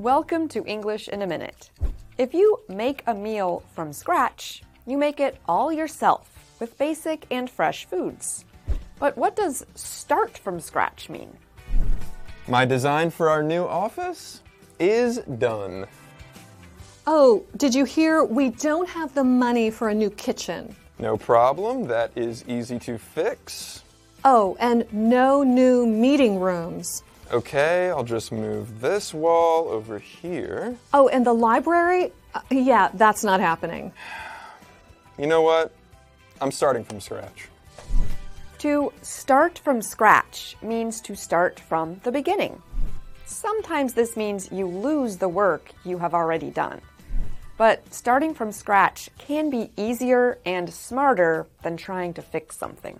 Welcome to English in a Minute. If you make a meal from scratch, you make it all yourself with basic and fresh foods. But what does start from scratch mean? My design for our new office is done. Oh, did you hear? We don't have the money for a new kitchen. No problem, that is easy to fix. Oh, and no new meeting rooms. Okay, I'll just move this wall over here. Oh, and the library? Uh, yeah, that's not happening. You know what? I'm starting from scratch. To start from scratch means to start from the beginning. Sometimes this means you lose the work you have already done. But starting from scratch can be easier and smarter than trying to fix something.